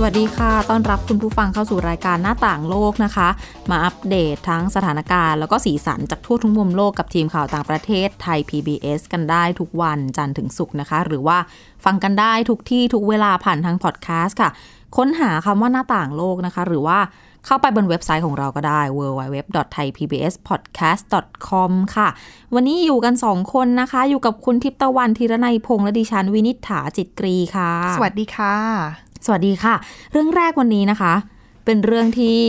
สวัสดีค่ะ ต้อนรับคุณผู้ฟังเข้าสู่รายการหน้าต่างโลกนะคะ มาอัปเดตทั้งสถานการณ์ แล้วก็สีสันจากทั่วทุกมุมโลกกับทีมข่าวต่างประเทศไทย PBS กันได้ทุกวันจันทร์ถึงศุกร์นะคะ หรือว่าฟังกันได้ทุกที่ทุกเวลาผ่านทางพอดแคสต์ค่ะ ค้นหาคำว่าหน้าต่างโลกนะคะ หรือว่าเข้าไปบนเว็บไซต์ของเราก็ได้ www.thaipbspodcast.com ค่ะ วันนี้อยู่กัน 2 คนนะคะ อยู่กับคุณทิพตะวันธีรนัยพงษ์และดิฉันวินิฐาจิตกรีค่ะ สวัสดีค่ะ สวัสดีค่ะ เรื่องแรกวันนี้นะคะ เป็นเรื่องที่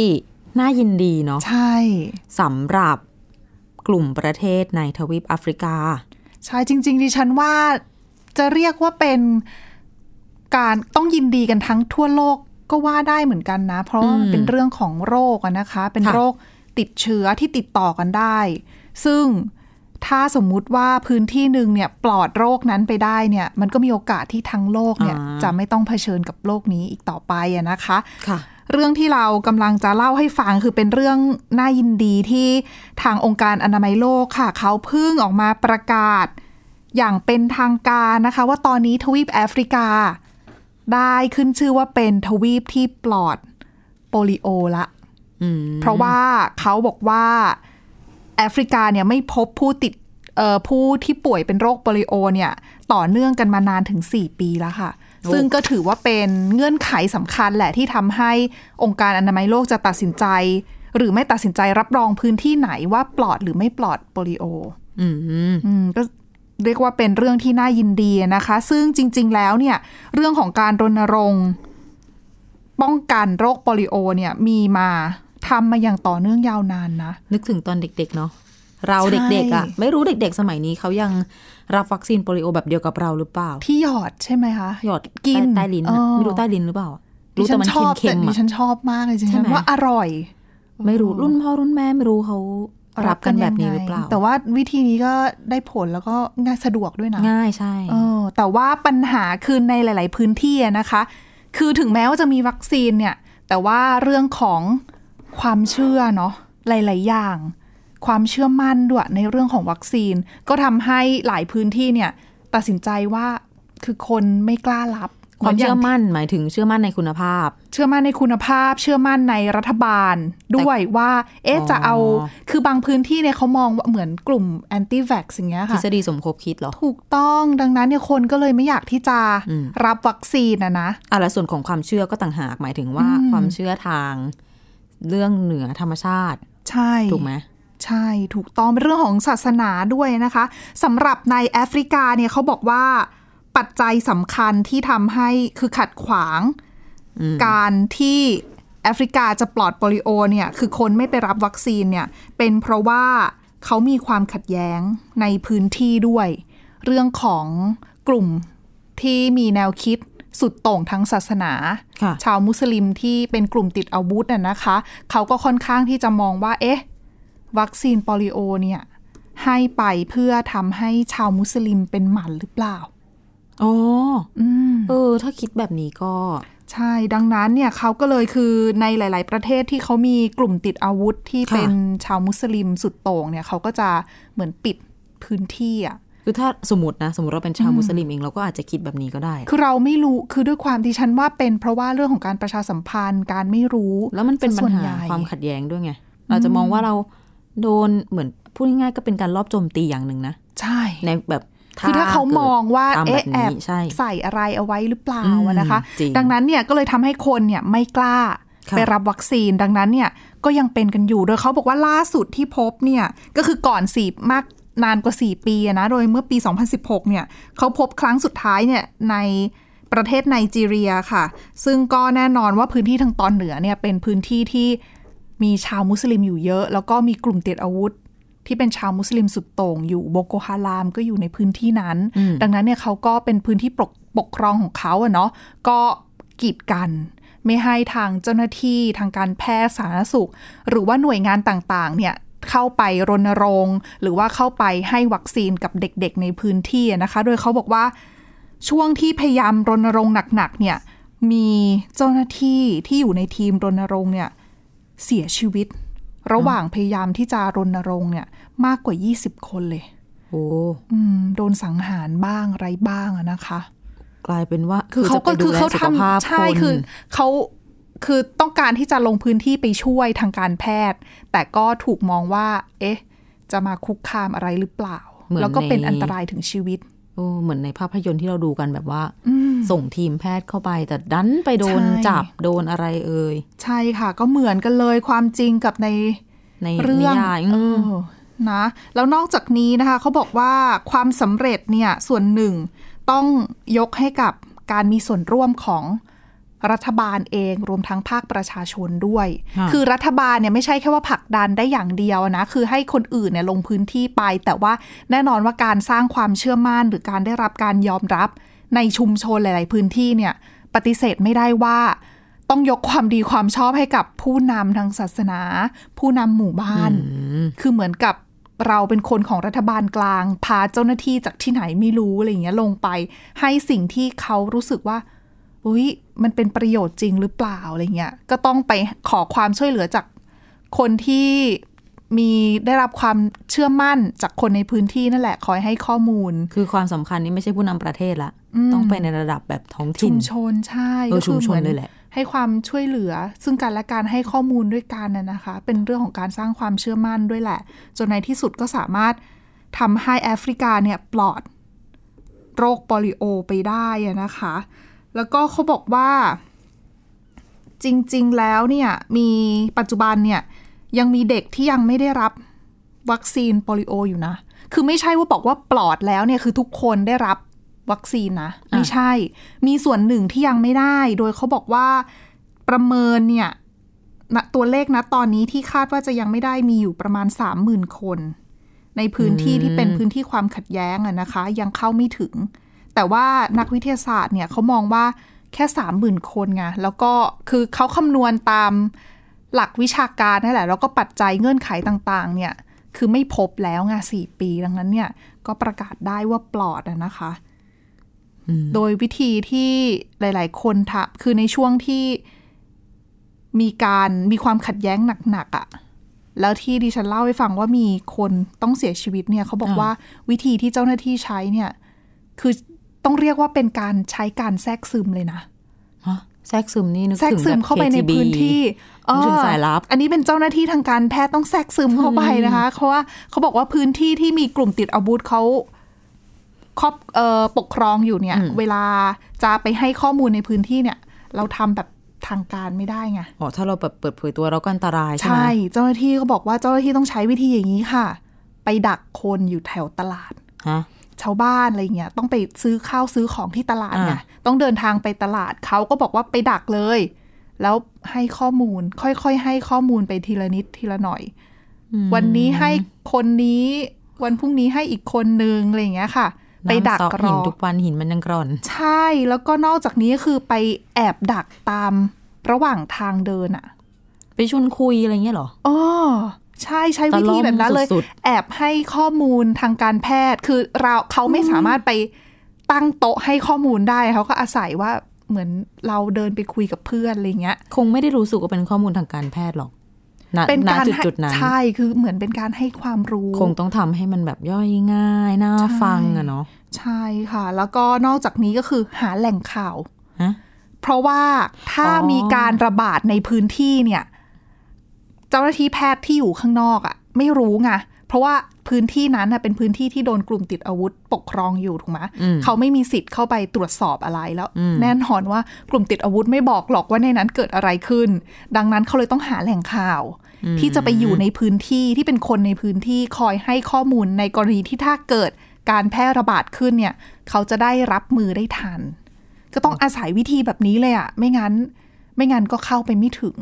น่ายินดีเนาะใช่สำหรับกลุ่มประเทศในทวีปแอฟริกา ใช่จริง ๆ ดิฉันว่าจะเรียกว่าเป็นการต้องยินดีกันทั้งทั่วโลกก็ว่าได้เหมือนกันนะ เพราะว่ามันเป็นเรื่องของโรคอะนะคะ เป็นค่ะโรคติดเชื้อที่ติดต่อกันได้ ซึ่ง ถ้าสมมุติว่าพื้นที่หนึ่งเนี่ยปลอดโรคนั้นไปได้เนี่ยมันก็มีโอกาสที่ทั้งโลกเนี่ยอ่าจะไม่ต้องเผชิญกับโรคนี้อีกต่อไปอะนะคะค่ะเรื่องที่เรากำลังจะเล่าให้ฟังคือเป็นเรื่องน่ายินดีที่ทางองค์การอนามัยโลกค่ะ เขาเพิ่งออกมาประกาศอย่างเป็นทางการนะคะ ว่าตอนนี้ทวีปแอฟริกา ได้ขึ้นชื่อว่าเป็นทวีปที่ปลอดโปลิโอละอืมเพราะว่าเขาบอกว่า แอฟริกาเนี่ยไม่พบผู้ติดเอ่อผู้ที่ป่วยเป็นโรคโปลิโอเนี่ยต่อเนื่องกันมานานถึง 4 ปีแล้วค่ะ ซึ่งก็ถือว่าเป็นเงื่อนไขสำคัญแหละที่ทำให้องค์การอนามัยโลกจะตัดสินใจ หรือไม่ตัดสินใจรับรองพื้นที่ไหนว่าปลอดหรือไม่ปลอดโปลิโออืมอืมก็เรียกว่าเป็นเรื่องที่น่ายินดีนะคะ ซึ่งจริง ๆ แล้วเนี่ยเรื่องของการรณรงค์ป้องกันโรคโปลิโอเนี่ยมีมา ทำมาอย่างต่อเนื่องยาวนานนะ นึกถึงตอนเด็ก ๆ เนาะเราใช่เด็กๆอะ่ะ ไม่รู้เด็ก ๆ สมัยนี้เขายังรับวัคซีนโปลิโอแบบเดียวกับเราหรือเปล่า ที่หยอดใช่ไหมคะหยอดกินใต้ใต้ลิ้นอะเออไม่รู้ใต้ลิ้นหรือเปล่าดิรู้ฉัแต่นมันชอบเค็แต่มๆดิอะฉันชอบมากเลยจริใช่งไหมๆว่าอร่อย ไม่รู้รุ่นพ่อรุ่นแม่ไม่รู้เขารับกันแบบนี้หรือเปล่า แต่ว่าวิธีนี้ก็ได้ผลแล้วก็ง่ายสะดวกด้วยนะง่ายใช่เออแต่ว่าปัญหาคือในหลาย ๆ พื้นที่อะนะคะ คือถึงแม้ว่าจะมีวัคซีนเนี่ย แต่ว่าเรื่องของ ความเชื่อเนาะหลาย ๆ อย่าง ความเชื่อมั่นด้วยในเรื่องของวัคซีน ก็ทำให้หลายพื้นที่เนี่ย ตัดสินใจว่าคือคนไม่กล้ารับความเชื่อหนย่งมั่นหมายถึงเชื่อมั่นในคุณภาพ เชื่อมั่นในคุณภาพ เชื่อมั่นในรัฐบาลด้วยว่า เอ๊ะอ๋อจะเอาคือบางพื้นที่เนี่ยเขามองว่าเหมือนกลุ่มแอนตี้แว็กซ์อย่างเงี้ยทฤค่ะษฎีสมคบคิดเหรอ ถูกต้องดังนั้นเนี่ยคนก็เลยไม่อยากที่จะอืมรับวัคซีนนะนะอะแล้วส่วนของความเชื่อก็ต่างหากหมายถึงว่าอืมความเชื่อทาง เรื่องเหนือธรรมชาติ ใช่ถูกไหมใช่ถูกต้องเป็นเรื่องของศาสนาด้วยนะคะสำหรับในแอฟริกาเนี่ยเขาบอกว่าปัจจัยสำคัญที่ทำให้คือขัดขวางอืมการที่แอฟริกาจะปลอดโปลิโอเนี่ยคือคนไม่ไปรับวัคซีนเนี่ยเป็นเพราะว่าเขามีความขัดแย้งในพื้นที่ด้วย เรื่องของกลุ่มที่มีแนวคิด สุดโต่งทางศาสนาค่ะชาวมุสลิมที่เป็นกลุ่มติดอาวุธน่ะนะคะ เขาก็ค่อนข้างที่จะมองว่า เอ๊ะ วัคซีนโปลิโอเนี่ยให้ไปเพื่อทำให้ชาวมุสลิมเป็นหมันหรือเปล่าอ๋ออืมเออ ถ้าคิดแบบนี้ก็ ใช่ ดังนั้นเนี่ยเขาก็เลยคือในหลาย ๆ ประเทศที่เขามีกลุ่มติดอาวุธที่ค่ะเป็นชาวมุสลิมสุดโต่งเนี่ยเขาก็จะเหมือนปิดพื้นที่อะ คือถ้าสมมตินะ สมมติเราเป็นชาวมุสลิมเองเราก็อาจจะคิดแบบนี้ก็ได้ คือเราไม่รู้คือด้วยความที่ฉันว่าเป็นเพราะว่าเรื่องของการประชาสัมพันธ์การไม่รู้ แล้วมันเป็นปัญส่วนหาใหญ่ความขัดแย้งด้วยไงเราจะมองว่าเราโดนเหมือนพูดง่ายๆก็เป็นการลอบโจมตีอย่างหนึ่งนะ ใช่ในแบบคือถ้าเขามองว่าตามแบเอ๊ะบแอบนี้ใช่ใส่อะไรเอาไว้หรือเปล่าอืมอะนะคะจริงดังนั้นเนี่ยก็เลยทำให้คนเนี่ยไม่กล้าค่ะไปรับวัคซีนดังนั้นเนี่ยก็ยังเป็นกันอยู่ โดยเขาบอกว่าล่าสุดที่พบเนี่ยก็คือก่อนสี่มาก นานกว่า 4 ปีอะนะ โดยเมื่อปี 2016 เนี่ยเขาพบครั้งสุดท้ายเนี่ยในประเทศไนจีเรียค่ะ ซึ่งก็แน่นอนว่าพื้นที่ทางตอนเหนือเนี่ยเป็นพื้นที่ที่มีชาวมุสลิมอยู่เยอะ แล้วก็มีกลุ่มติดอาวุธ ที่เป็นชาวมุสลิมสุดโต่งอยู่โบโกฮารามก็อยู่ในพื้นที่นั้นอืมดังนั้นเนี่ยเขาก็เป็นพื้นที่ปกปกครองของเขาอะเนาะก็กีดกันไม่ให้ทางเจ้าหน้าที่ทางการแพทย์สาธารณสุข หรือว่าหน่วยงานต่างๆ เนี่ย เข้าไปรณรงค์ หรือว่าเข้าไปให้วัคซีนกับเด็กๆในพื้นที่อะนะคะ โดยเขาบอกว่าช่วงที่พยายามรณรงค์หนักๆเนี่ยมีเจ้าหน้าที่ที่อยู่ในทีมรณรงค์เนี่ยเสียชีวิต ระหว่างพยายามที่จะรณรงค์เนี่ยมากกว่า 20 คนเลยโอ้อืมโดนสังหารบ้างไรบ้างอะนะคะ กลายเป็นว่าคือเขาก็จะไปดูคือแลเขาสุขภาพทำใช่คนคือเขา คือต้องการที่จะลงพื้นที่ไปช่วยทางการแพทย์ แต่ก็ถูกมองว่า เอ๊ะ จะมาคุกคามอะไรหรือเปล่า แล้วก็เป็นอันตรายถึงชีวิตโอ้เหมือนในภาพยนตร์ที่เราดูกันแบบว่า ส่งทีมแพทย์เข้าไป แต่ดันไปโดนใช่จับโดนอะไรเอ่ยใช่ค่ะ ก็เหมือนกันเลยความจริงกับในในเรื่นิองยายเออืมอนะแล้วนอกจากนี้นะคะเขาบอกว่าความสำเร็จเนี่ยส่วนหนึ่งต้องยกให้กับการมีส่วนร่วมของ รัฐบาลเองรวมทั้งภาคประชาชนด้วยค่ะคือรัฐบาลเนี่ยไม่ใช่แค่ว่าผลักดันได้อย่างเดียวนะ คือให้คนอื่นเนี่ยลงพื้นที่ไป แต่ว่าแน่นอนว่าการสร้างความเชื่อมั่น หรือการได้รับการยอมรับในชุมชนหลาย ๆ พื้นที่เนี่ยปฏิเสธไม่ได้ว่า ต้องยกความดีความชอบให้กับผู้นำทางศาสนา ผู้นำหมู่บ้าน คือเหมือนกับเราเป็นคนของรัฐบาลกลาง พาเจ้าหน้าที่จากที่ไหนไม่รู้อะไรอย่างเงี้ยลงไป ให้สิ่งที่เขารู้สึกว่า อุ้ยมันเป็นประโยชน์จริงหรือเปล่าอะไรเงี้ยก็ต้องไปขอความช่วยเหลือจากคนที่มีได้รับความเชื่อมั่นจากคนในพื้นที่นั่นแหละคอยให้ข้อมูล คือความสำคัญนี่ไม่ใช่ผู้นำประเทศละต้องไปในระดับแบบท้องชุถิ่นมชนใช่เออก็คือชุมชนหมือเลยแหละให้ความช่วยเหลือ ซึ่งกันและการให้ข้อมูลด้วยกันน่ะนะคะ เป็นเรื่องของการสร้างความเชื่อมั่นด้วยแหละ จนในที่สุดก็สามารถทำให้แอฟริกาเนี่ยปลอดโรคโปลิโอไปได้อะนะคะ แล้วก็เขาบอกว่า จริง ๆ แล้วเนี่ยมีปัจจุบันเนี่ยยังมีเด็กที่ยังไม่ได้รับวัคซีนโปลิโออยู่นะ คือไม่ใช่ว่าบอกว่าปลอดแล้วเนี่ยคือทุกคนได้รับวัคซีนนะ ไม่ใช่ มีส่วนหนึ่งที่ยังไม่ได้ โดยเขาบอกว่าประเมินเนี่ยณตัวเลขนะตอนนี้ที่คาดว่าจะยังไม่ได้มีอยู่ประมาณ30,000คน ในพื้นที่ที่เป็นพื้นที่ความขัดแย้งอะนะคะ ยังเข้าไม่ถึง แต่ว่านักวิทยาศาสตร์เนี่ยเขามองว่าแค่สามหมื่นคนไงแล้วก็คือเขาคำนวณตามหลักวิชาการนั่นแหละ แล้วก็ปัจจัยเงื่อนไขต่างๆ เนี่ย คือไม่พบแล้วไงสี่ปี ดังนั้นเนี่ย ก็ประกาศได้ว่าปลอดอะนะคะ โดยวิธีที่หลาย ๆ คนทำคือในช่วงที่มีการมีความขัดแย้งหนัก ๆอะ่ะ แล้วที่ดิฉันเล่าให้ฟังว่ามีคนต้องเสียชีวิตเนี่ยเขาบอกอ่าว่าวิธีที่เจ้าหน้าที่ใช้เนี่ย คือ ต้องเรียกว่าเป็นการใช้การแทรกซึมเลยนะฮะแทรกซึมนี่นึกแทรกถึงซึแบมบเข้าไปใน KGB พื้นที่นึกถึงเออสายลับ อันนี้เป็นเจ้าหน้าที่ทางการแพทย์ต้องแทรกซึมเข้าไปนะคะ เพราะว่าเขาบอกว่าพื้นที่ที่มีกลุ่มติดอาวุธเขาครอบเอ่อปกครองอยู่เนี่ย เวลาจะไปให้ข้อมูลในพื้นที่เนี่ย เราทำแบบทางการไม่ได้ไงอ๋อถ้าเราแบบเปิดเผยตัวเราก็อันตรายใช่ไหมใช่เจ้าหน้าที่ก็บอกว่าเจ้าหน้าที่ต้องใช้วิธีอย่างนี้ค่ะ ไปดักคนอยู่แถวตลาดฮะ ชาวบ้านอะไรเงี้ยต้องไปซื้อข้าวซื้อของที่ตลาดไงอ่าต้องเดินทางไปตลาดเขาก็บอกว่าไปดักเลย แล้วให้ข้อมูล ค่อยๆ ให้ข้อมูลไปทีละนิดทีละหน่อย วันนี้ให้คนนี้ วันพรุ่งนี้ให้อีกคนนึงอะไรอย่างเงี้ยค่ะ ไปดักนั่งซอกรหินอทุกวันหินมันยังกร่อน ใช่แล้วก็นอกจากนี้ก็คือไปแอบดักตามระหว่างทางเดินอะไปชวนคุยอะไรเงี้ยเหรออ๋อ ใช่ใช้วิธีแบบนั้นเลยสุดแอบให้ข้อมูลทางการแพทย์ คือเราเขาไม่สามารถไปตั้งโต๊ะให้ข้อมูลได้เขาก็อาศัยว่าเหมือนเราเดินไปคุยกับเพื่อนอะไรเงี้ย คงไม่ได้รู้สึกว่าเป็นข้อมูลทางการแพทย์หรอกณเป็นณการจุดให้จุดๆนั้นใช่คือเหมือนเป็นการให้ความรู้ คงต้องทำให้มันแบบย่อยง่ายน่าใช่ฟังอะเนาะใช่ค่ะ แล้วก็นอกจากนี้ก็คือหาแหล่งข่าวฮะเพราะว่าถ้าอ๋อมีการระบาดในพื้นที่เนี่ย เจ้าหน้าที่แพทย์ที่อยู่ข้างนอกอะ่ะไม่รู้ไงเพราะว่าพื้นที่นั้นน่ะเป็นพื้นที่ที่โดนกลุ่มติดอาวุธ ปกครองอยู่ถูกไหมเขาไม่มีสิทธิ์เข้าไปตรวจสอบอะไรแล้ว แน่นอนว่ากลุ่มติดอาวุธไม่บอกหรอกว่าในนั้นเกิดอะไรขึ้น ดังนั้นเขาเลยต้องหาแหล่งข่าว ที่จะไปอยู่ในพื้นที่ที่เป็นคนในพื้นที่คอยให้ข้อมูลในกรณีที่ถ้าเกิดการแพร่ระบาดขึ้นเนี่ย เขาจะได้รับมือได้ทัน ก็ต้องอาศัยวิธีแบบนี้เลยอะไม่งั้น ไม่งั้นก็เข้าไปไม่ถึง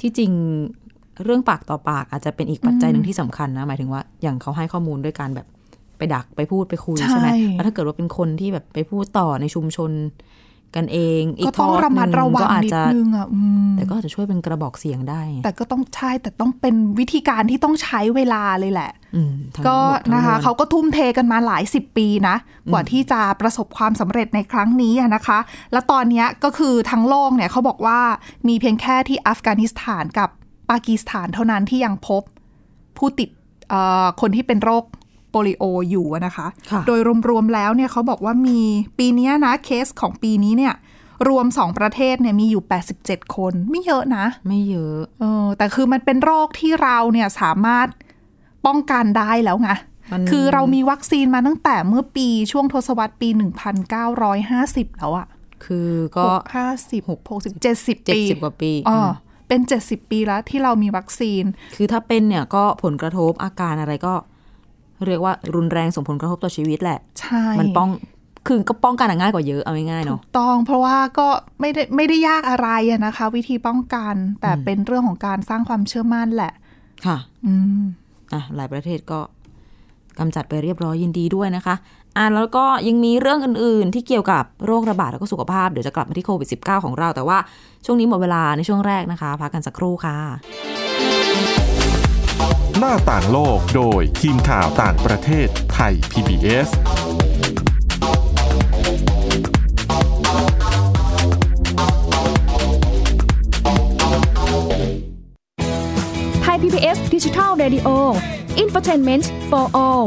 ที่จริง เรื่องปากต่อปากอาจจะเป็นอีกปัจจัยหนึ่งที่สำคัญนะ หมายถึงว่าอย่างเขาให้ข้อมูลด้วยการแบบไปดักไปพูดไปคุยใช่ใช่ไหมแล้วถ้าเกิดว่าเป็นคนที่แบบไปพูดต่อในชุมชนกันเอง อีก็กต้องทดระมัดระวังก็อาจนิดจะนึงอะอืมแต่ก็อาจจะช่วยเป็นกระบอกเสียงได้ไงแต่ก็ต้องใช่แต่ต้องเป็นวิธีการที่ต้องใช้เวลาเลยแหละอืมทั้งก็หมดทั้งนะคะมวลเขาก็ทุ่มเทกันมาหลายสิบปีนะ กว่าที่จะประสบความสำเร็จในครั้งนี้อะนะคะ แล้วตอนเนี้ยก็คือทั้งโลกเนี่ยเขาบอกว่ามีเพียงแค่ที่อัฟกานิสถานกับ ปากีสถานเท่านั้นที่ยังพบผู้ติดเอ่อคนที่เป็นโรคโปลิโออยู่อะนะคะค่ะโดยรวมๆแล้วเนี่ยเขาบอกว่ามีปีเนี้ยนะเคสของปีนี้เนี่ยรวมสองประเทศเนี่ยมีอยู่ 87 คน ไม่เยอะนะ ไม่เยอะเออแต่คือมันเป็นโรคที่เราเนี่ยสามารถป้องกันได้แล้วไงมันคือเรามีวัคซีนมาตั้งแต่เมื่อปีช่วงทศวรรษปี 1950 แล้วอะคือก็ห้าสิบหกหกสิบเจ็ดสิบเจ็ดปีสิบกว่าปีอ๋อมอ เป็นเจ็ดสิบปีแล้วที่เรามีวัคซีน คือถ้าเป็นเนี่ยก็ผลกระทบอาการอะไรก็ เรียกว่ารุนแรงส่งผลกระทบต่อชีวิตแหละ ใช่ มันป้องคือก็ป้องกันอะง่ายกว่าเยอะเอาง่ายๆถูเนาะกต้องเพราะว่าก็ไม่ได้ไม่ได้ยากอะไรอะนะคะ วิธีป้องกันแต่เป็นเรื่องของการสร้างความเชื่อมั่นแหละ ค่ะ อืมอะหลายประเทศก็กำจัดไปเรียบร้อยยินดีด้วยนะคะ อะแล้วก็ยังมีเรื่องอื่น ๆ ที่เกี่ยวกับโรคระบาดแล้วก็สุขภาพ เดี๋ยวจะกลับมาที่โควิด -19 ของเรา แต่ว่าช่วงนี้หมดเวลาในช่วงแรกนะคะ พักกันสักครู่ค่ะ หน้าต่างโลกโดยทีมข่าวต่างประเทศไทย PBS ไทย PBS ดิจิทัล Radio Infotainment for All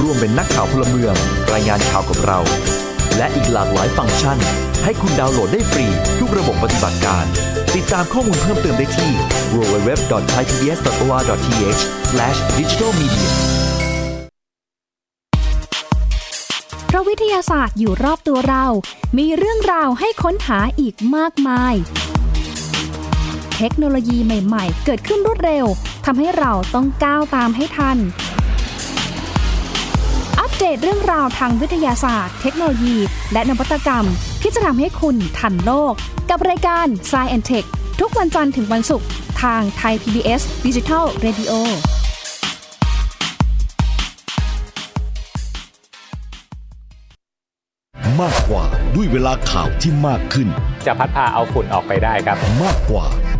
ร่วมเป็นนักข่าวพลเมือง รายงานข่าวกับเรา และอีกหลากหลายฟังก์ชัน ให้คุณดาวน์โหลดได้ฟรี ทุกระบบปฏิบัติการ ติดตามข้อมูลเพิ่มเติมได้ที่ www.thaipbs.or.th/digitalmedia พระวิทยาศาสตร์อยู่รอบตัวเรา มีเรื่องราวให้ค้นหาอีกมากมาย เทคโนโลยีใหม่ ๆ เกิดขึ้นรวดเร็วทำให้เราต้องก้าวตามให้ทัน เดตเรื่องราวทางวิทยาศาสตร์ เทคโนโลยี และนวัตกรรม ที่จะทำให้คุณทันโลก กับรายการ s c i e n t e c h ทุกวันจันทร์ถึงวันศุกร์ทางไทย PBS Digital Radio มากกว่าด้วยเวลาข่าวที่มากขึ้น จะพัดพาเอาฝุ่นออกไปได้ครับ มากกว่า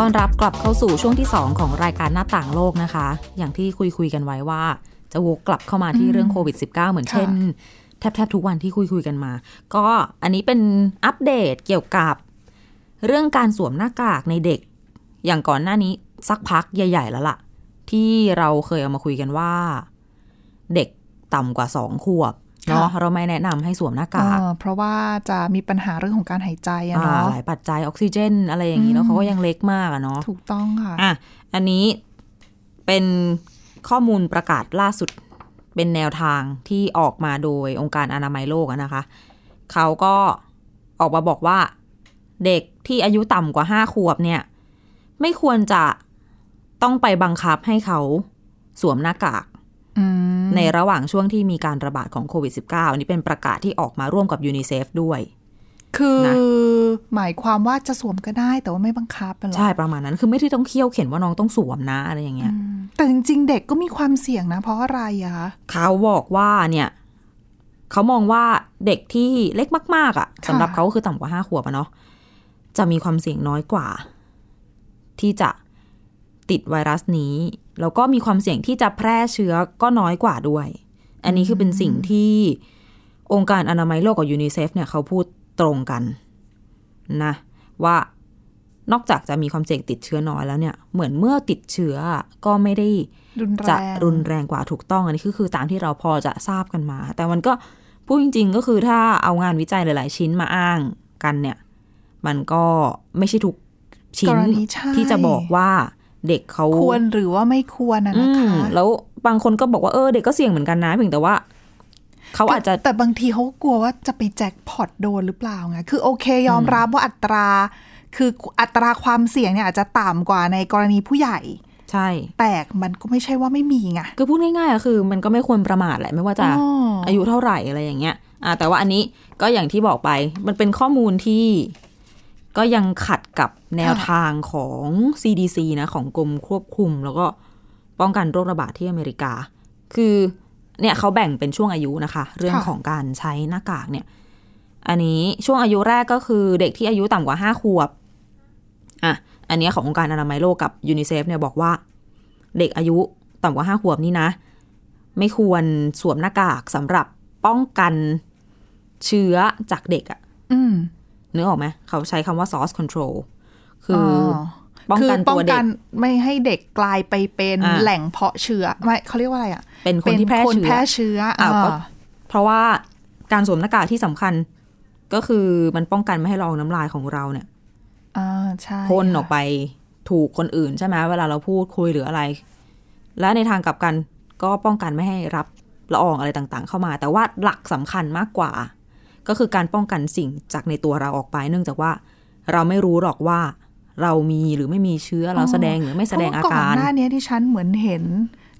ต้อนรับกลับเข้าสู่ช่วงที่ 2 ของรายการหน้าต่างโลกนะคะ อย่างที่คุยคุยๆกันไว้ว่า จะวกกลับเข้ามาที่เรื่องโควิด -19 เหมือนค่ะเช่น แทบแทบทุกวันที่คุยคุยๆกันมา ก็อันนี้เป็นอัปเดตเกี่ยวกับ เรื่องการสวมหน้ากากในเด็ก อย่างก่อนหน้านี้สักพักใหญ่ ๆ แล้วล่ะ ที่เราเคยเอามาคุยกันว่า เด็กต่ำกว่าสองขวบ เนาะเราไม่แนะนำให้สวมหน้ากากเออเพราะว่าจะมีปัญหาเรื่องของการหายใจอะอ่าเนาะหลายปัจจัยออกซิเจน อะไรอย่างนี้แล้วอืมเขาก็ยังเล็กมากอะเนาะถูกต้องค่ะอะอันนี้เป็นข้อมูลประกาศล่าสุดเป็นแนวทางที่ออกมาโดยองค์การอนามัยโลกอะนะคะ เขาก็ออกมาบอกว่าเด็กที่อายุต่ำกว่าห้าขวบเนี่ย ไม่ควรจะต้องไปบังคับให้เขาสวมหน้ากากอืม ในระหว่างช่วงที่มีการระบาดของโควิด -19 อันนี้เป็นประกาศที่ออกมาร่วมกับยูนิเซฟด้วย คือนะหมายความว่าจะสวมก็ได้แต่ว่าไม่บังคับเป็นหรอใช่ประมาณนั้น คือไม่ได้ต้องเคี่ยวเข็นว่าน้องต้องสวมนะอะไรอย่างเงี้ย แต่จริงๆ เด็กก็มีความเสี่ยงนะ เพราะอะไรอะคะเขาบอกว่าเนี่ยเขามองว่าเด็กที่เล็กมาก ๆอะค่ะสำหรับเขาก็คือต่ำกว่าห้าขวบอะเนาะจะมีความเสี่ยงน้อยกว่า ที่จะ ติดไวรัสนี้ แล้วก็มีความเสี่ยงที่จะแพร่เชื้อก็น้อยกว่าด้วย อันนี้คือเป็นสิ่งที่องค์การอนามัยโลกกับยูนิเซฟเนี่ยเขาพูดตรงกันนะว่านอกจากจะมีความเสี่ยงติดเชื้อน้อยแล้วเนี่ยเหมือนเมื่อติดเชื้อก็ไม่ได้รุนแรงจะรุนแรงกว่าถูกต้องอันนี้คือคือตามที่เราพอจะทราบกันมา แต่มันก็พูดจริง ๆ ก็คือถ้าเอางานวิจัยหลาย ๆ ชิ้นมาอ้างกันเนี่ย มันก็ไม่ใช่ทุกชิ้กนรณีใช่ที่จะบอกว่า เด็กเขาควรหรือว่าไม่ควรนะอืนะคะมแล้วบางคนก็บอกว่าเออเด็กก็เสี่ยงเหมือนกันนะเพียงแต่ว่าเขาอาจจะแต่บางทีเขาก็กลัวว่าจะไปแจ็คพอตโดนหรือเปล่าไงคือโอเคยอมรับว่าอัตรา คืออัตราความเสี่ยงเนี่ยอาจจะต่ำกว่าในกรณีผู้ใหญ่ใช่ แต่มันก็ไม่ใช่ว่าไม่มีไงคือพูดง่ายๆอะคือ มันก็ไม่ควรประมาทแหละไม่ว่าจะอ๋อออายุเท่าไหร่อะไรอย่างเงี้ยอ่าแต่ว่าอันนี้ก็อย่างที่บอกไป มันเป็นข้อมูลที่ก็ยังขัดกับ แนวทางของ CDC นะของกรมควบคุม แล้วก็ป้องกันโรคระบาดที่อเมริกา คือเนี่ยเขาแบ่งเป็นช่วงอายุนะคะ เรื่องของการใช้หน้ากากเนี่ย อันนี้ช่วงอายุแรกก็คือเด็กที่อายุต่ำกว่าห้าขวบอะอันเนี้ยขององค์การอนามัยโลกกับยูนิเซฟเนี่ยบอกว่า เด็กอายุต่ำกว่าห้าขวบนี่นะ ไม่ควรสวมหน้ากากสำหรับป้องกันเชื้อจากเด็กอะอืมนึกออกไหมเขาใช้คำว่า source control คือออป้องกันคือป้ตัองวเด็กักนไม่ให้เด็กกลายไปเป็นอ่าแหล่งเพาะเชื้อไม่เขาเรียกว่าอะไรอะ เป็นคนที่แพร่คนเชื้อแพร่เชื้ออ่าอ่าก็เพราะว่าการสวมหน้ากากที่สำคัญ ก็คือมันป้องกันไม่ให้ละอองน้ำลายของเราเนี่ยอ่าใช่พ่นค่ะออกไปถูกคนอื่นใช่ไหมเวลาเราพูดคุยหรืออะไร และในทางกลับกันก็ป้องกันไม่ให้รับละอองอะไรต่างๆ เข้ามา แต่ว่าหลักสำคัญมากกว่า ก็คือการป้องกันสิ่งจากในตัวเราออกไป เนื่องจากว่าเราไม่รู้หรอกว่า เรามีหรือไม่มีเชื้อเราแสดงหรือไม่แสดงอาเพะว่การก่อนหน้านี้ที่ฉันเหมือนเห็น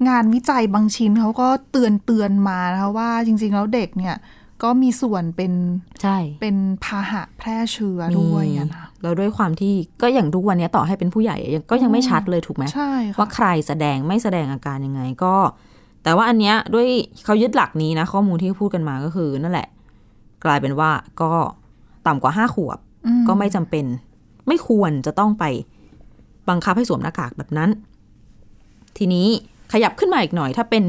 งานวิจัยบางชิ้นเขาก็เตือนเตือนมานะคะว่าจริง ๆ แล้วเด็กเนี่ยก็มีส่วนเป็นใช่เป็นพาหะแพร่เชื้อด้วยอะนะแล้วด้วยความที่ก็อย่างทุกวันนี้ต่อให้เป็นผู้ใหญ่ยังก็ยังไม่ชัดเลยถูกไหมใช่ค่ะว่าใครแสดงไม่แสดงอาการยังไงก็ แต่ว่าอันเนี้ยด้วยเขายึดหลักนี้นะ ข้อมูลที่พูดกันมาก็คือนั่นแหละ กลายเป็นว่าก็ต่ำกว่าห้าขวบอืมก็ไม่จำเป็น ไม่ควรจะต้องไปบังคับให้สวมหน้ากากแบบนั้น ทีนี้ขยับขึ้นมาอีกหน่อย ถ้าเป็น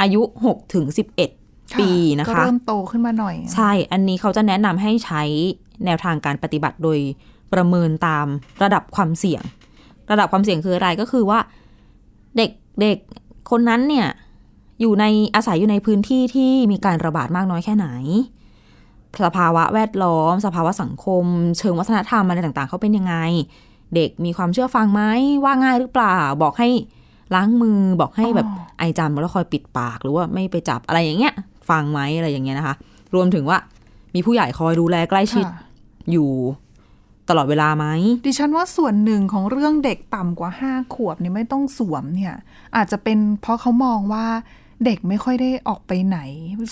อายุ6ถึง11 ปีนะก็คะเริ่มโตขึ้นมาหน่อย ใช่ อันนี้เขาจะแนะนำให้ใช้แนวทางการปฏิบัติโดยประเมินตามระดับความเสี่ยง ระดับความเสี่ยงคืออะไรก็คือว่า เด็กเด็กคนนั้นเนี่ยอยู่ในอาศัยอยู่ในพื้นที่ที่มีการระบาดมากน้อยแค่ไหน สภาวะแวดล้อม สภาวะสังคม เชิงวัฒนธรรมอะไรต่างๆ เขาเป็นยังไง เด็กมีความเชื่อฟังไหมว่าง่ายหรือเปล่า บอกให้ล้างมือบอกให้แบบไอจำแล้วคอยปิดปากหรือว่าไม่ไปจับอะไรอย่างเงี้ย ฟังไหมอะไรอย่างเงี้ยนะคะ รวมถึงว่ามีผู้ใหญ่คอยดูแลใกล้ชิดค่ะอยู่ตลอดเวลาไหมดิฉันว่าส่วนหนึ่งของเรื่องเด็กต่ำกว่าห้าขวบเนี่ยไม่ต้องสวมเนี่ย อาจจะเป็นเพราะเขามองว่าเด็กไม่ค่อยได้ออกไปไหน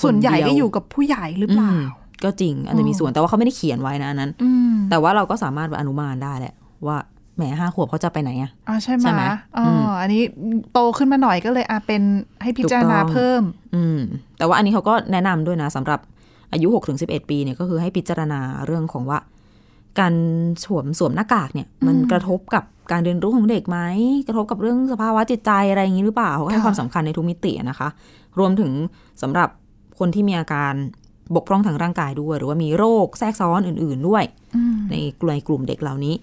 ส่วนใหญ่คนเดียวก็อยู่กับผู้ใหญ่หรือเปล่าอืม ก็จริงอาจจะมีส่วนแต่ว่าเขาไม่ได้เขียนไว้นะอันนั้นอืมแต่ว่าเราก็สามารถอนุมานได้แหละ ว่าแหมห้าขวบเขาจะไปไหนอะอ่าใช่ไหมใช่ไหมอ๋ออืมอันนี้โตขึ้นมาหน่อยก็เลยอะเป็นให้พิจารณาถูกต้องเพิ่ม อืม แต่ว่าอันนี้เขาก็แนะนำด้วยนะสำหรับอายุ6ถึง11ปีเนี่ยก็คือให้พิจารณาเรื่องของว่า การสวมสวมหน้ากากเนี่ย มันกระทบกับการเรียนรู้ของเด็กไหมกระทบกับเรื่องสภาวะจิตใจอะไรอย่างนี้หรือเปล่าเขาก็ให้ค่ะความสำคัญในทุกมิตินะคะ รวมถึงสำหรับคนที่มีอาการ บกพร่องทางร่างกายด้วย หรือว่ามีโรคแทรกซ้อนอื่น ๆด้วยอืมในกลุ่มในกลุ่มเด็กเหล่านี้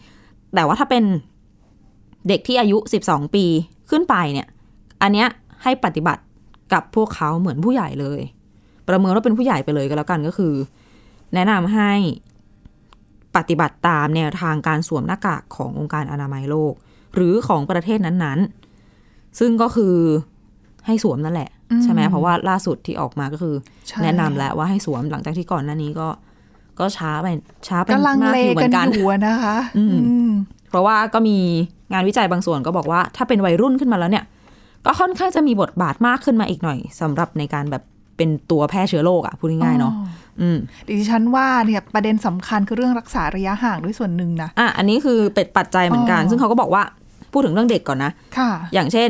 แต่ว่าถ้าเป็นเด็กที่อายุ 12 ปีขึ้นไปเนี่ย อันเนี้ยให้ปฏิบัติกับพวกเขาเหมือนผู้ใหญ่เลย ประเมินว่าเป็นผู้ใหญ่ไปเลยก็แล้วกันก็คือ แนะนำให้ปฏิบัติตามแนวทางการสวมหน้ากากขององค์การอนามัยโลก หรือของประเทศนั้นๆ ซึ่งก็คือให้สวมนั่นแหละอืม ใช่ไหมเพราะว่าล่าสุดที่ออกมาก็คือใช่แนะนำแล้วว่าให้สวมหลังจากที่ก่อนหน้านี้ก็ ก็ช้าไปช้าไปกำลังมากเลอยู่เหมืกัอนนกันอยู่อะนะคะ อืมอืมเพราะว่าก็มีงานวิจัยบางส่วนก็บอกว่า ถ้าเป็นวัยรุ่นขึ้นมาแล้วเนี่ย ก็ค่อนข้างจะมีบทบาทมากขึ้นมาอีกหน่อยสำหรับในการแบบเป็นตัวแพร่เชื้อโรคอะพูดง่ายๆเนาะอ๋ออืมดิฉันว่าเนี่ยประเด็นสำคัญคือเรื่องรักษาระยะห่างด้วยส่วนหนึ่งนะอะอันนี้คือเป็นปัจจัยเหมือนกันอ๋อซึ่งเขาก็บอกว่าพูดถึงเรื่องเด็กก่อนนะค่ะ อย่างเช่น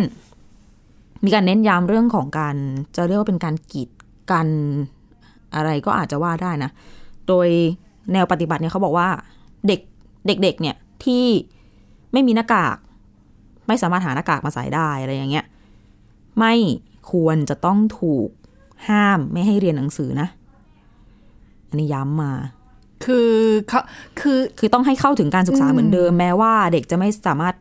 มีการเน้นย้ำเรื่องของการจะเรียกว่าเป็นการกีดกันอะไรก็อาจจะว่าได้นะ โดยแนวปฏิบัติเนี่ยเขาบอกว่าเด็กเด็กๆเนี่ยที่ไม่มีหน้ากาก ไม่สามารถหาหน้ากากมาใส่ได้อะไรอย่างเงี้ยไม่ควรจะต้องถูกห้ามไม่ให้เรียนหนังสือนะ อันนี้ย้ำมา คือเขาคือคือต้องให้เข้าถึงการศึกษาอืมเหมือนเดิม แม้ว่าเด็กจะไม่สามารถ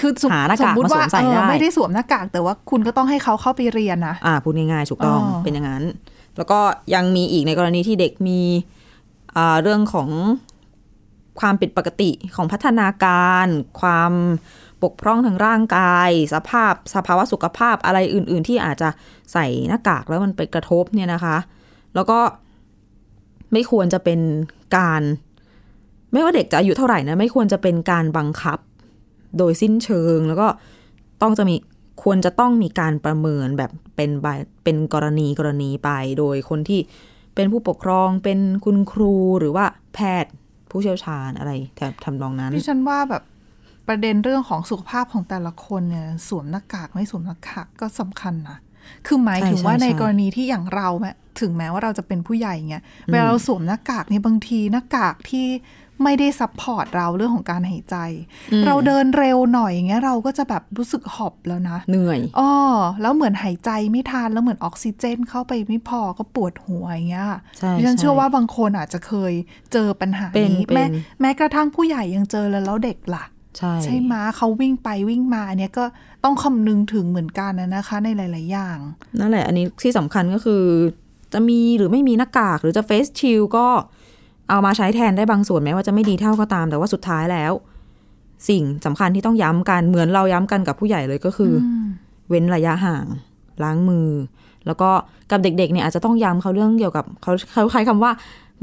คือสมหาหน้ากากสมมติว่ามาสวมใส่เออได้ไม่ได้สวมหน้ากากแต่ว่าคุณก็ต้องให้เขาเข้าไปเรียนนะอ่าพูดง่ายๆถูกต้องอ๋อเป็นอย่างนั้น แล้วก็ยังมีอีกในกรณีที่เด็กมีอ่าเรื่องของความผิดปกติของพัฒนาการ ความบกพร่องทางร่างกาย สภาพสภาวะสุขภาพอะไรอื่น ๆ ที่อาจจะใส่หน้ากากแล้วมันไปกระทบเนี่ยนะคะ แล้วก็ไม่ควรจะเป็นการ ไม่ว่าเด็กจะอายุเท่าไหร่นะไม่ควรจะเป็นการบังคับ โดยสิ้นเชิง แล้วก็ต้องจะมีควรจะต้องมีการประเมินแบบเป็นใบเป็นกรณีกรณีไป โดยคนที่เป็นผู้ปกครองเป็นคุณครูหรือว่าแพทย์ผู้เชี่ยวชาญอะไรแถบทำนองนั้นดิฉันว่าแบบประเด็นเรื่องของสุขภาพของแต่ละคนเนี่ยสวมหน้ากากไม่สวมหน้ากากก็สำคัญนะคือหมายถึงว่าในกรณีที่อย่างเราแม้ถึงแม้ว่าเราจะเป็นผู้ใหญ่เงี้ยเวลาเราสวมหน้ากากเนี่ยบางทีหน้ากากที่ ไม่ได้ support เราเรื่องของการหายใจ เราเดินเร็วหน่อยอย่างเงี้ยเราก็จะแบบรู้สึกหอบแล้วนะ เหนื่อยอ๋อแล้วเหมือนหายใจไม่ทันแล้วเหมือนออกซิเจน เข้าไปไม่พอก็ปวดหัวอย่างเงี้ยใช่ดิฉันใช่เชื่อว่าบางคนอาจจะเคยเจอปัญหาเป็นนี้เป็นแม้แม้กระทั่งผู้ใหญ่ยังเจอแล้วแล้วเด็กล่ะ ใช่ใช่ไหมะเขาวิ่งไปวิ่งมาเนี่ยก็ต้องคำนึงถึงเหมือนกันนะนะคะ ในหลาย ๆ อย่าง นั่นแหละ อันนี้ที่สำคัญก็คือ จะมีหรือไม่มีหน้ากากหรือจะเฟสชิลก็ เอามาใช้แทนได้บางส่วนแม้ว่าจะไม่ดีเท่าก็ตาม แต่ว่าสุดท้ายแล้ว สิ่งสำคัญที่ต้องย้ำกันเหมือนเราย้ำกันกับผู้ใหญ่เลยก็คืออเว้นระยะห่าง ล้างมือ แล้วก็กับเด็กๆเนี่ยอาจจะต้องย้ำเขาเรื่องเกี่ยวกับเขาเขาใช้คำว่า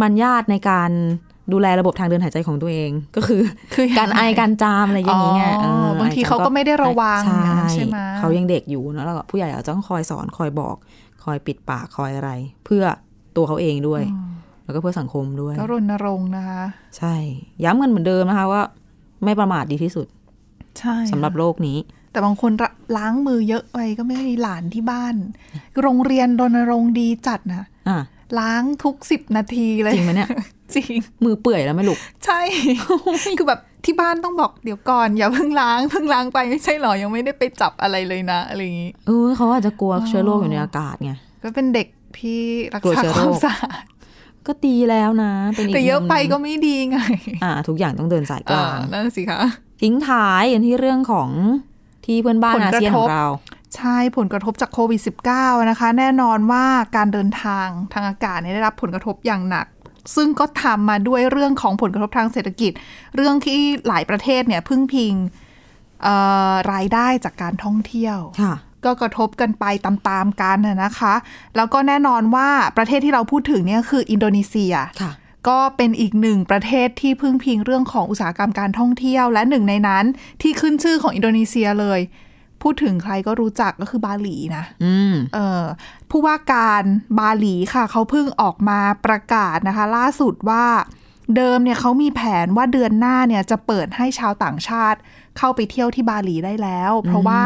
มันญาติในการดูแลระบบทางเดินหายใจของตัวเอง ก็คือคือการไอการจามอะไรอย่างนี้ไงอ๋อเออบางทีเขาก็ไม่ได้ระวังใช่ใช่ไหมเขายังเด็กอยู่เนอะแล้วก็ผู้ใหญ่อาจจะต้องคอยสอนคอยบอก คอยปิดปากคอยอะไร เพื่อตัวเขาเองด้วย แล้วก็เพื่อสังคมด้วย ก็รณรงค์นะคะ ใช่ ย้ำกันเหมือนเดิมนะคะว่า ไม่ประมาทดีที่สุด ใช่สำหรับโลกนี้ แต่บางคนละล้างมือเยอะไปก็ไม่มีหลานที่บ้าน โรงเรียนรณรงค์ดีจัดนะอะล้างทุกสิบนาทีเลยจริงไหมเนี่ยจริงมือเปื่อยแล้วไหม่ลูกใช่ คือแบบที่บ้านต้องบอกเดี๋ยวก่อนอย่าเพิ่งล้างเพิ่งล้างไปไม่ใช่หรอยังไม่ได้ไปจับอะไรเลยนะอะไรอย่างนี้เออเขาอาจจะกลัวเชื้อโรคอยู่ในอากาศไงก็เป็นเด็กที่รักกลัวษาเชื้อคโรวาคมสะอาด ก็ดีแล้วนะเป็นอีกแต่เยอะมุมไปหนึ่งก็ไม่ดีไง อ่า ทุกอย่างต้องเดินสายกลางอ่นั่นสิคะทิ้งท้ายกันที่เรื่องของที่เพื่อนบ้านผลอากระเซียนทขบองเราใช่ผลกระทบจากโควิด -19 นะคะ แน่นอนว่าการเดินทางทางอากาศเนี่ยได้รับผลกระทบอย่างหนัก ซึ่งก็ทำมาด้วยเรื่องของผลกระทบทางเศรษฐกิจ เรื่องที่หลายประเทศเนี่ยพึ่งพิงเอ่อรายได้จากการท่องเที่ยวค่ะ ก็กระทบกันไปตามๆกันน่ะนะคะ แล้วก็แน่นอนว่าประเทศที่เราพูดถึงเนี่ยคืออินโดนีเซียค่ะก็เป็นอีกหนึ่งประเทศที่พึ่งพิงเรื่องของอุตสาหกรรมการท่องเที่ยว และหนึ่งในนั้นที่ขึ้นชื่อของอินโดนีเซียเลย พูดถึงใครก็รู้จักก็คือบาหลีนะอืมเออผู้ว่าการบาหลีค่ะ เขาเพิ่งออกมาประกาศนะคะ ล่าสุดว่า เดิมเนี่ยเขามีแผนว่าเดือนหน้าเนี่ยจะเปิดให้ชาวต่างชาติ เข้าไปเที่ยวที่บาหลีได้แล้ว เพราะว่า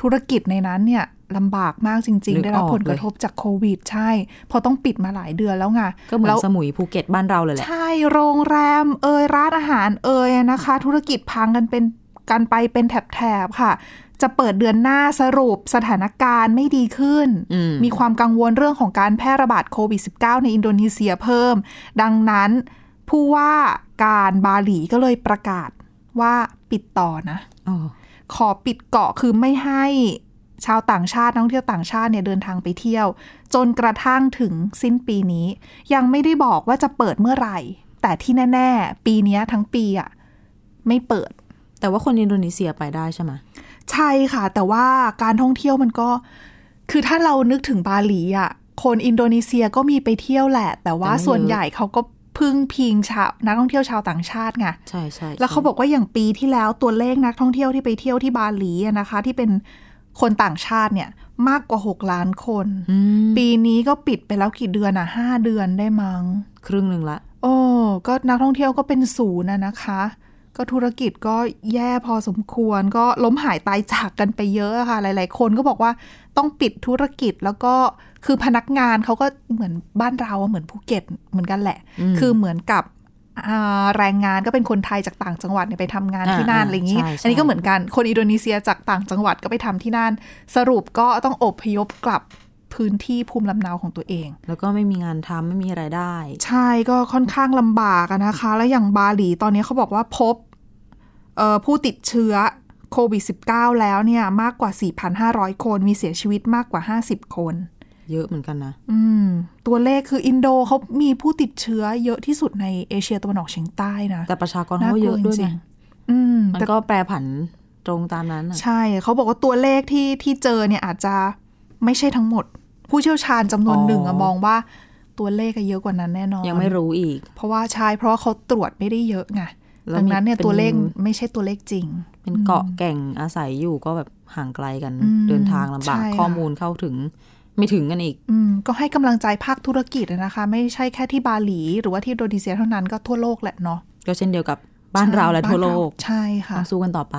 ธุรกิจในนั้นเนี่ยลำบากมากจริงๆ นึกออกได้รับผลกระทบจากโควิด ใช่เพราะต้องปิดมาหลายเดือนแล้วไงก็เหมือนแล้วสมุยภูเก็ตบ้านเราเลยแหละ ใช่ โรงแรมเอยร้านอาหารเอยนะคะ ธุรกิจพังกันเป็นกันไปเป็นแถบๆค่ะ จะเปิดเดือนหน้าสรุปสถานการณ์ไม่ดีขึ้นอืมมีความกังวลเรื่องของการแพร่ระบาดโควิด -19 ในอินโดนีเซียเพิ่ม ดังนั้น ผู้ว่าการบาหลีก็เลยประกาศว่าปิดต่อนะอ๋อขอปิดเกาะคือไม่ให้ชาวต่างชาตินักท่องเที่ยวต่างชาติเนี่ยเดินทางไปเที่ยว จนกระทั่งถึงสิ้นปีนี้ ยังไม่ได้บอกว่าจะเปิดเมื่อไหร่ แต่ที่แน่ ๆ ปีเนี้ยทั้งปีอะไม่เปิด แต่ว่าคนอินโดนีเซียไปได้ใช่ไหมใช่ค่ะ แต่ว่าการท่องเที่ยวมันก็ คือถ้าเรานึกถึงบาหลีอะคนอินโดนีเซียก็มีไปเที่ยวแหละ แต่ว่าส่วนใหญ่เขาก็ พึ่งพิงชาวนักท่องเที่ยวชาวต่างชาติไงใช่ใช่แล้วเขาบอกว่าอย่างปีที่แล้วตัวเลขนักท่องเที่ยวที่ไปเที่ยวที่บาหลีอะนะคะ ที่เป็นคนต่างชาติเนี่ยมากกว่า 6 ล้านคนอืมปีนี้ก็ปิดไปแล้วกี่เดือนอะห้าเดือนได้มั้ง ครึ่งหนึ่งละ โอ้ก็นักท่องเที่ยวก็เป็นศูนย์นะนะคะ ก็ธุรกิจก็แย่พอสมควร ก็ล้มหายตายจากกันไปเยอะอะค่ะ หลาย ๆ คนก็บอกว่าต้องปิดธุรกิจแล้วก็คือพนักงานเขาก็เหมือนบ้านเราอะเหมือนภูเก็ตเหมือนกันแหละอืมคือเหมือนกับอ่าแรงงานก็เป็นคนไทยจากต่างจังหวัดเนี่ยไปทำงานอ่าที่นั่นอ่าอะไรอย่างนี้ใช่ใช่อันนี้ก็เหมือนกันคนอินโดนีเซียจากต่างจังหวัดก็ไปทำที่นั่น สรุปก็ต้องอพยพกลับพื้นที่ภูมิลำเนาของตัวเอง แล้วก็ไม่มีงานทำไม่มีรายได้ ใช่ก็ค่อนข้างลำบากอะนะคะ แล้วอย่างบาหลีตอนนี้เขาบอกว่าพบเอ่อ ผู้ติดเชื้อโควิด -19 แล้วเนี่ยมากกว่า 4,500 คน มีเสียชีวิตมากกว่า 50 คน เยอะเหมือนกันนะ อืม ตัวเลขคืออินโดเขามีผู้ติดเชื้อเยอะที่สุดในเอเชียตะวันออกเฉียงใต้นะ แต่ประชากรเขาก็เยอะด้วยจริไงงๆอืมมันแต่ก็แปรผันตรงตามนั้นอะใช่ เขาบอกว่าตัวเลขที่ที่เจอเนี่ยอาจจะไม่ใช่ทั้งหมด ผู้เชี่ยวชาญจำนวนหนึ่งอะมองว่าตัวเลขอะเยอะกว่านั้นแน่นอน ยังไม่รู้อีก เพราะว่าใช่เพราะว่าเขาตรวจไม่ได้เยอะไงแล้ว ดังนั้นเนี่ยมีเป็นตัวเลขไม่ใช่ตัวเลขจริง เป็นเกาะแก่งอาศัยอยู่ก็แบบห่างไกลกันอืมเดินทางลำบากใช่ค่ะข้อมูลเข้าถึงไม่ถึงกันอีกอืมก็ให้กำลังใจภาคธุรกิจอะนะคะ ไม่ใช่แค่ที่บาหลี หรือว่าที่อินโดนีเซียเท่านั้นก็ทั่วโลกแหละเนาะก็เช่นเดียวกับบ้านเราและทั่วโลก ใช่ค่ะต้องสู้กันต่อไป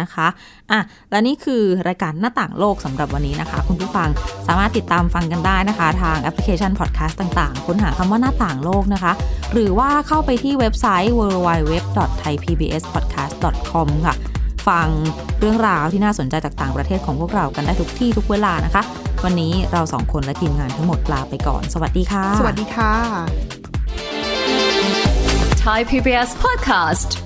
นะคะอะและนี่คือรายการหน้าต่างโลกสำหรับวันนี้นะคะ คุณผู้ฟังสามารถติดตามฟังกันได้นะคะ ทางแอปพลิเคชันพอดแคสต์ต่างๆ ค้นหาคำว่าหน้าต่างโลกนะคะ หรือว่าเข้าไปที่เว็บไซต์ www.thaipbspodcast.com ค่ะ ฟังเรื่องราวที่น่าสนใจจากต่างประเทศของพวกเรากันได้ทุกที่ทุกเวลานะคะ วันนี้เราสองคนและทีมงานทั้งหมดลาไปก่อน สวัสดีค่ะ สวัสดีค่ะ Thai PBS podcast.